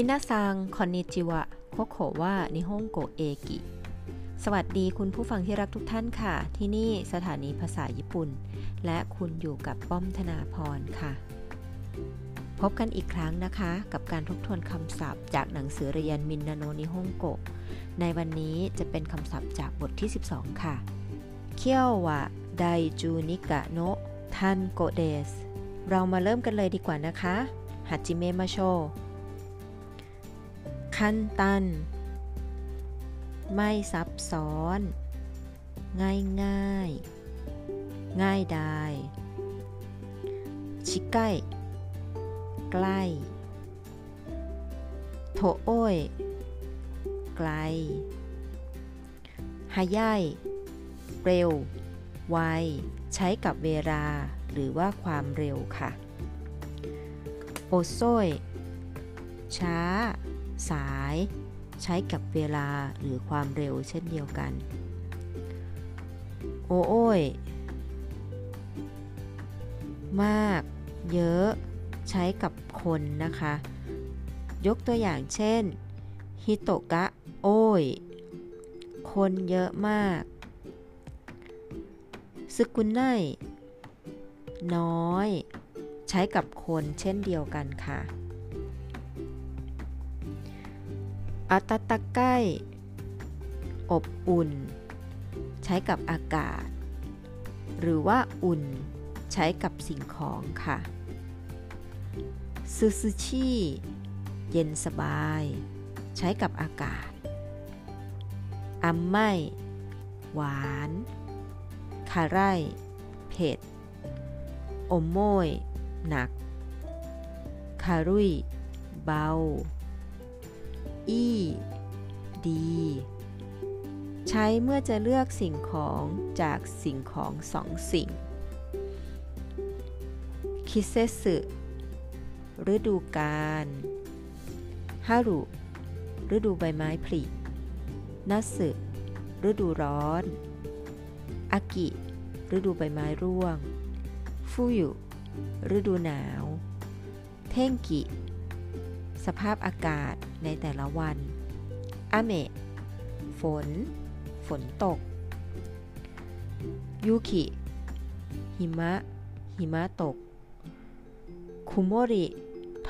皆さんこんにちは ここは日本語駅 สวัสดีคุณผู้ฟังที่รักทุกท่านค่ะ ที่นี่สถานีภาษาญี่ปุ่น และคุณอยู่กับป้อมธนาพรค่ะ พบกันอีกครั้งนะคะ กับการทบทวนคำศัพท์ จากหนังสือเรียนみんなの日本語ในวันนี้จะเป็นคำศัพท์จากบทที่ 12 ค่ะ 今日は第十二課の単語でส เรามาเริ่มกันเลยดีกว่านะคะฮัจิเมมาโช ขั้นตัน ไม่ซับซ้อน ง่ายง่าย ง่ายดายชิกไกใกล้ โถโอ้ย ไกลฮายายเร็ว ไว ใช้กับเวลา หรือว่าความเร็วค่ะ โอโซยช้า สาย ใช้กับเวลาหรือความเร็วเช่นเดียวกัน โอโอ้ยมาก เยอะ ใช้กับคนนะคะ ยกตัวอย่างเช่น ฮิโตกะ โอ้ย คนเยอะมากซึกุนไนน้อย ใช้กับคนเช่นเดียวกันค่ะ อาตตะใกล้ อบอุ่น ใช้กับอากาศ หรือว่าอุ่น ใช้กับสิ่งของค่ะซูซูชิเย็นสบาย ใช้กับอากาศอัมไม่หวานคาไรเผ็ดอมโมยหนัก คารุยเบา อีดีใช้เมื่อจะเลือกสิ่งของจากสิ่งของสองสิ่ง คิเซสึฤดูกาลฮารุ ฤดูใบไม้ผลินัสึฤดูร้อน อากิ ฤดูใบไม้ร่วง ฟูยุ ฤดูหนาว เท่งกิ สภาพอากาศในแต่ละวันอเมะฝน ฝนตกยูคิ หิมะ หิมะตก คุโมริ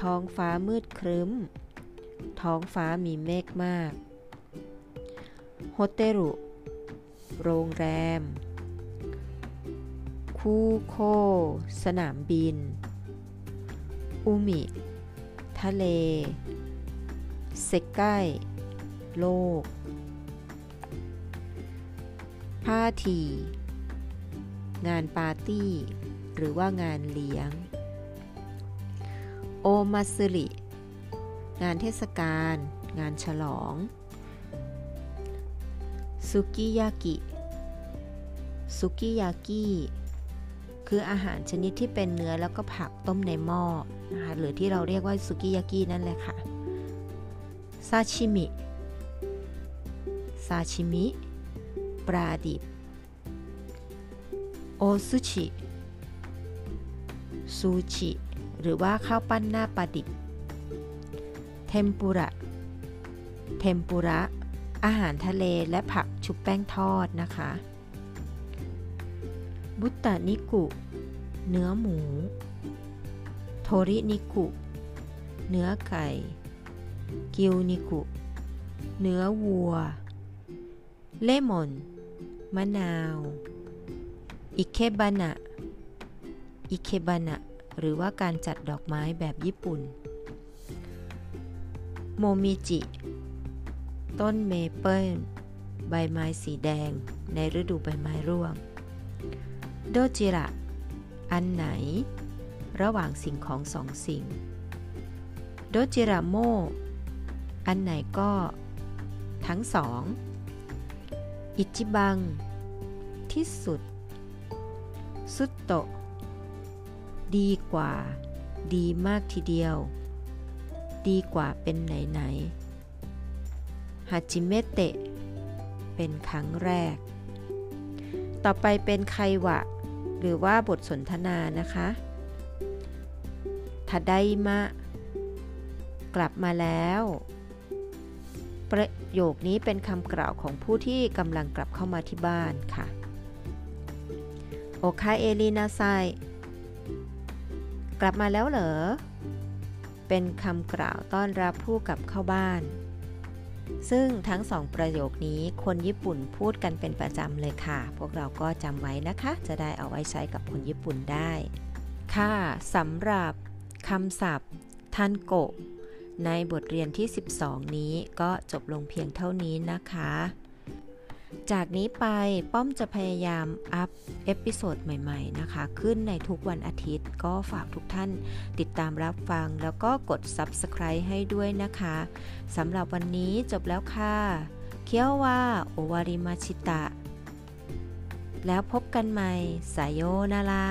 ท้องฟ้ามืดครึ้ม ท้องฟ้ามีเมฆมาก โฮเตรุ โรงแรม คูโค สนามบิน อุมิ ทะเล เซกไกโลกพาที งานปาร์ตี้ หรือว่างานเลี้ยง โอมาสึริ งานเทศกาล งานฉลองซุกิยากิซุกิยากิ คืออาหารชนิดที่เป็นเนื้อแล้วก็ผักต้มในหม้อนะคะหรือที่เราเรียกว่าซุกิยากินั่นแหละค่ะซาชิมิซาชิมิปลาดิบโอซุชิซูชิหรือว่าข้าวปั้นหน้าปลาดิบเทมปุระเทมปุระอาหารทะเลและผักชุบแป้งทอดนะคะ บุตตานิกุ เนื้อหมู โทรินิกุ เนื้อไก่ กิวนิกุ เนื้อวัว レモン มะนาว อิเคบานะ อิเคบานะ หรือว่าการจัดดอกไม้แบบญี่ปุ่น もみじ ต้นเมเปิล ใบไม้สีแดงในฤดูใบไม้ร่วง โดจิระ อันไหน ระหว่างสิ่งของสองสิ่ง โดจิราโม อันไหนก็ ทั้งสอง อิจิบัง ที่สุด สุดโต ดีกว่า ดีมากทีเดียว ดีกว่าเป็นไหนไหนฮาจิเมเตะ เป็นครั้งแรก ต่อไปเป็นไควะ หรือว่าบทสนทนานะคะทาไดมะกกลับมาแล้ว ประโยคนี้เป็นคำกล่าวของผู้ที่กำลังกลับเข้ามาที่บ้านค่ะ โอคาเอลีนาไซ กลับมาแล้วเหรอ เป็นคำกล่าวต้อนรับผู้กลับเข้าบ้าน ซึ่งทั้งสองประโยคนี้คนญี่ปุ่นพูดกันเป็นประจำเลยค่ะ พวกเราก็จำไว้นะคะ จะได้เอาไว้ใช้กับคนญี่ปุ่นได้ ค่ะสำหรับคำศัพท์単語ในบทเรียนที่ 12 นี้ก็จบลงเพียงเท่านี้นะคะ จากนี้ไปป้อมจะพยายาม up episode ใหม่ๆนะคะ ขึ้นในทุกวันอาทิตย์ก็ฝากทุกท่านติดตามรับฟังแล้วก็กด Subscribe ให้ด้วยนะคะสำหรับวันนี้จบแล้วค่ะ เคียวว่าโอวาริมาชิตะ แล้วพบกันใหม่ สายโยนารา